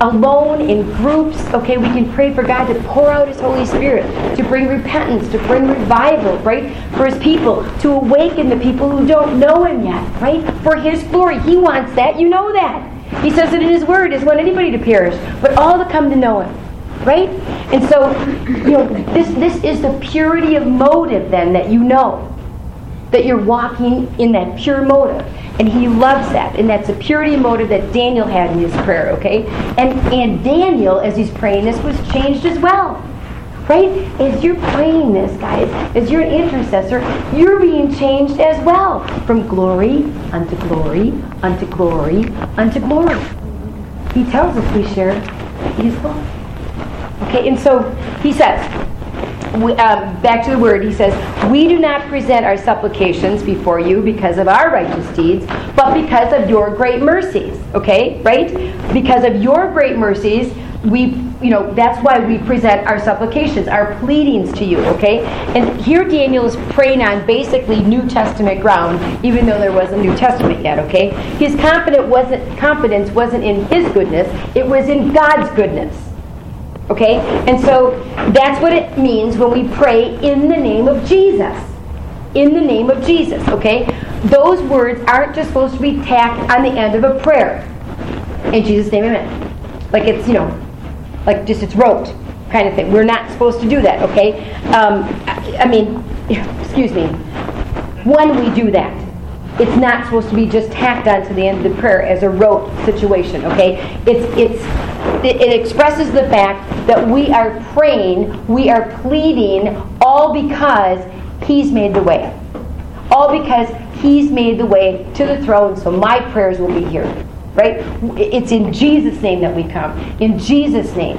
alone in groups. Okay, we can pray for God to pour out His Holy Spirit, to bring repentance, to bring revival, right? For His people, to awaken the people who don't know Him yet, right? For His glory. He wants that. You know that. He says it in His Word. He doesn't want anybody to perish, but all to come to know Him. Right? And so, you know, this, this is the purity of motive then that you know. That you're walking in that pure motive. And he loves that. And that's a purity motive that Daniel had in his prayer, okay? And, and Daniel, as he's praying this, was changed as well. Right? As you're praying this, guys, as you're an intercessor, you're being changed as well. From glory unto glory, unto glory, unto glory. He tells us we share his glory. Okay, and so he says, we, um, back to the word, he says, We do not present our supplications before you because of our righteous deeds, but because of your great mercies. Okay, right? Because of your great mercies, we, you know, that's why we present our supplications, our pleadings to you. Okay, and here Daniel is praying on basically New Testament ground, even though there wasn't New Testament yet. Okay, his confidence wasn't confidence wasn't in his goodness; it was in God's goodness. Okay? And so that's what it means when we pray in the name of Jesus. In the name of Jesus, okay? Those words aren't just supposed to be tacked on the end of a prayer. In Jesus' name, amen. Like it's, you know, like just it's rote kind of thing. We're not supposed to do that, okay? Um, I, I mean, excuse me. When we do that, it's not supposed to be just tacked onto the end of the prayer as a rote situation, okay? It's, it's, it expresses the fact that we are praying, we are pleading, all because He's made the way. All because He's made the way to the throne, so my prayers will be here. Right? It's in Jesus' name that we come. In Jesus' name.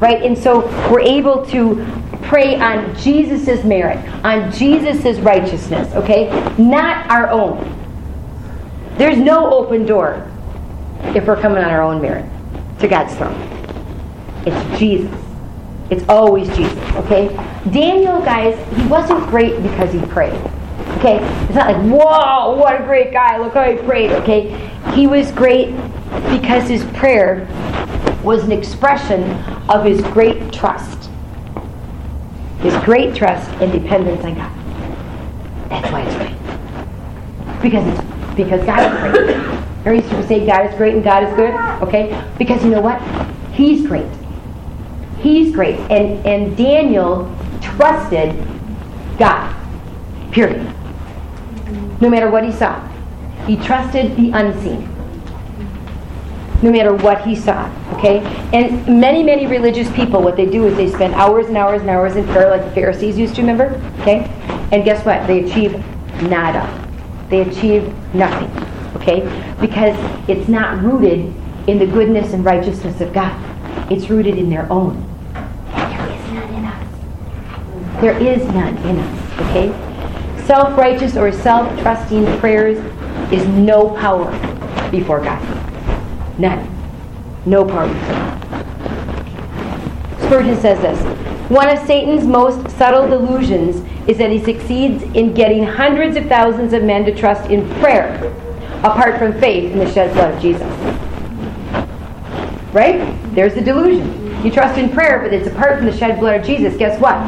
Right? And so we're able to pray on Jesus' merit, on Jesus' righteousness, okay? Not our own. There's no open door if we're coming on our own merit. to God's throne. It's Jesus. It's always Jesus, okay? Daniel, guys, he wasn't great because he prayed. Okay? It's not like, whoa, what a great guy, look how he prayed, okay? He was great because his prayer was an expression of his great trust. His great trust and dependence on God. That's why it's great. Because it's because God is great. Remember used to say God is great and God is good? Okay? Because you know what? He's great. He's great. And and Daniel trusted God. Period. No matter what he saw. He trusted the unseen no matter what he saw. Okay? And many, many religious people, what they do is they spend hours and hours and hours in prayer, like the Pharisees used to, remember? Okay? And guess what? They achieve nada. They achieve nothing. Okay? Because it's not rooted in the goodness and righteousness of God. It's rooted in their own. There is none in us. There is none in us. Okay? Self righteous or self trusting prayers is no power before God. None. No power Spurgeon says this One of Satan's most subtle delusions is that he succeeds in getting hundreds of thousands of men to trust in prayer apart from faith in the shed blood of Jesus. Right? There's the delusion. You trust in prayer, but it's apart from the shed blood of Jesus. Guess what?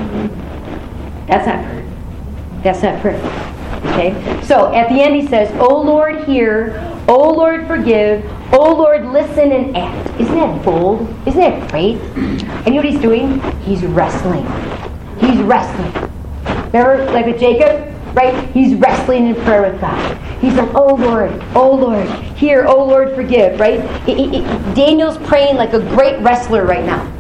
That's not prayer. That's not prayer. Okay? So at the end he says, O Lord, hear. O Lord, forgive. Oh Lord, listen and act. Isn't that bold? Isn't that great? And you know what he's doing? He's wrestling. He's wrestling. Remember, like with Jacob? Right? He's wrestling in prayer with God. He's like, oh Lord, oh Lord, hear, oh Lord, forgive, right? Daniel's praying like a great wrestler right now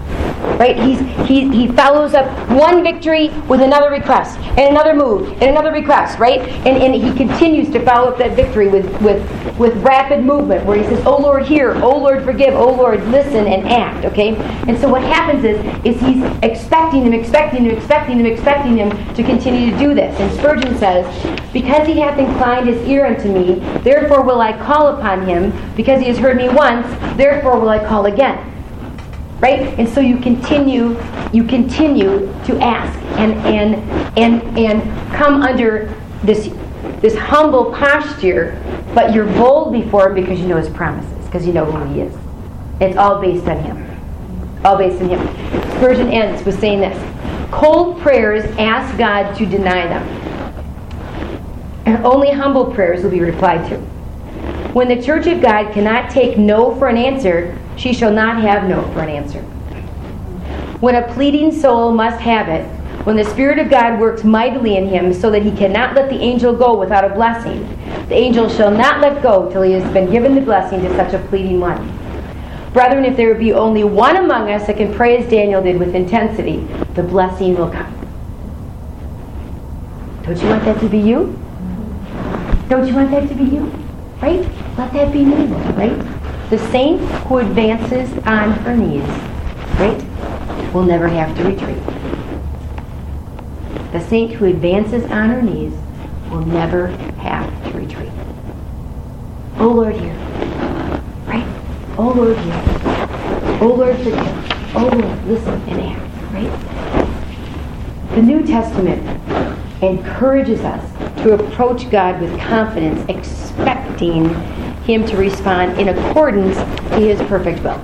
right? He's, he, he follows up one victory with another request, and another move, and another request, right? And, and he continues to follow up that victory with, with, with rapid movement where he says, Oh Lord, hear, oh Lord, forgive, oh Lord, listen and act, okay? And so what happens is, is he's expecting him, expecting him, expecting him, expecting him to continue to do this. And Spurgeon says, Because he hath inclined his ear unto me, therefore will I call upon him, because he has heard me once, therefore will I call again right? And so you continue, you continue to ask and and and and come under this this humble posture, but you're bold before him because you know his promises, because you know who he is. It's all based on him. All based on him. Spurgeon ends with saying this cold prayers ask God to deny them. And only humble prayers will be replied to. When the church of God cannot take no for an answer, she shall not have no for an answer. When a pleading soul must have it, when the Spirit of God works mightily in him so that he cannot let the angel go without a blessing, the angel shall not let go till he has been given the blessing to such a pleading one. Brethren, if there be only one among us that can pray as Daniel did with intensity, the blessing will come. Don't you want that to be you? Don't you want that to be you? Right? Let that be me, right? The saint who advances on her knees, right, will never have to retreat. The saint who advances on her knees will never have to retreat. Oh Lord, hear. Right? Oh Lord, hear. Oh Lord, forgive. Oh Lord, listen and act. Right? The New Testament encourages us to approach God with confidence, expecting him to respond in accordance to his perfect will.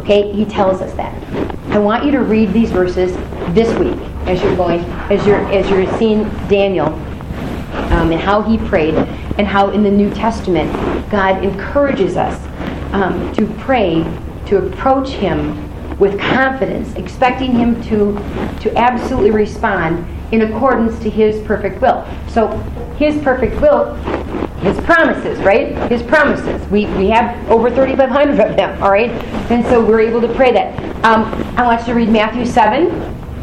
Okay, he tells us that. I want you to read these verses this week as you're going, as you're as you're seeing Daniel um, and how he prayed, and how in the New Testament God encourages us um, to pray, to approach Him with confidence, expecting Him to to absolutely respond in accordance to His perfect will. So, His perfect will his promises, right? His promises. We, we have over 3,500 of them, all right? And so we're able to pray that. Um, I want you to read Matthew 7,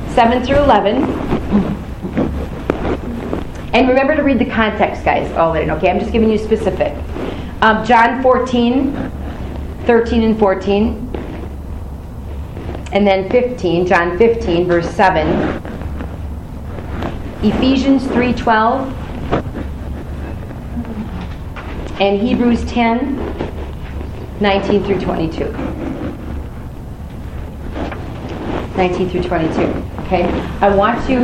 7 through 11. And remember to read the context, guys, all in, okay? I'm just giving you specific. Um, John 14, 13 and 14. And then 15, John 15, verse 7. Ephesians 3.12 and Hebrews 10, 19 through 22. 19 through 22. Okay, I want you,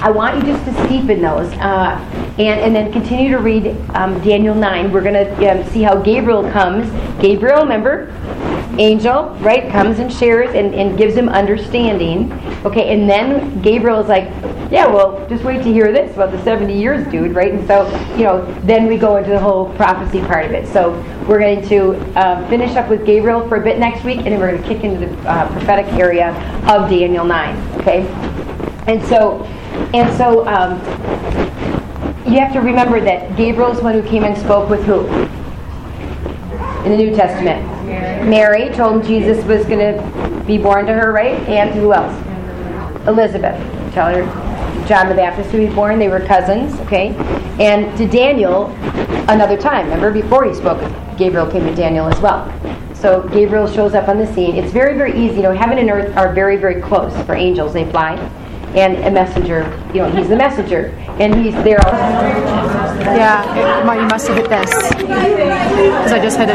I want you just to steep in those, uh, and and then continue to read um, Daniel 9. We're gonna um, see how Gabriel comes. Gabriel, remember, angel, right, comes and shares and, and gives him understanding. Okay, and then Gabriel is like, yeah, well, just wait to hear this about the 70 years, dude, right? And so, you know, then we go into the whole prophecy part of it. So we're going to uh, finish up with Gabriel for a bit next week, and then we're going to kick into the uh, prophetic area of Daniel 9. Okay, and so, and so. Um, you have to remember that Gabriel is one who came and spoke with who? In the New Testament. Mary, told him Jesus was going to be born to her, right? And who else? Elizabeth. Tell her John the Baptist to be born. They were cousins, okay? And to Daniel, another time. Remember, before he spoke, Gabriel came to Daniel as well. So Gabriel shows up on the scene. It's very, very easy. You know, heaven and earth are very, very close for angels. They fly. And a messenger, you know, he's the messenger. And he's there. Yeah, you must have hit this. Because I just hit it